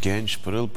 Quem? Por ele, por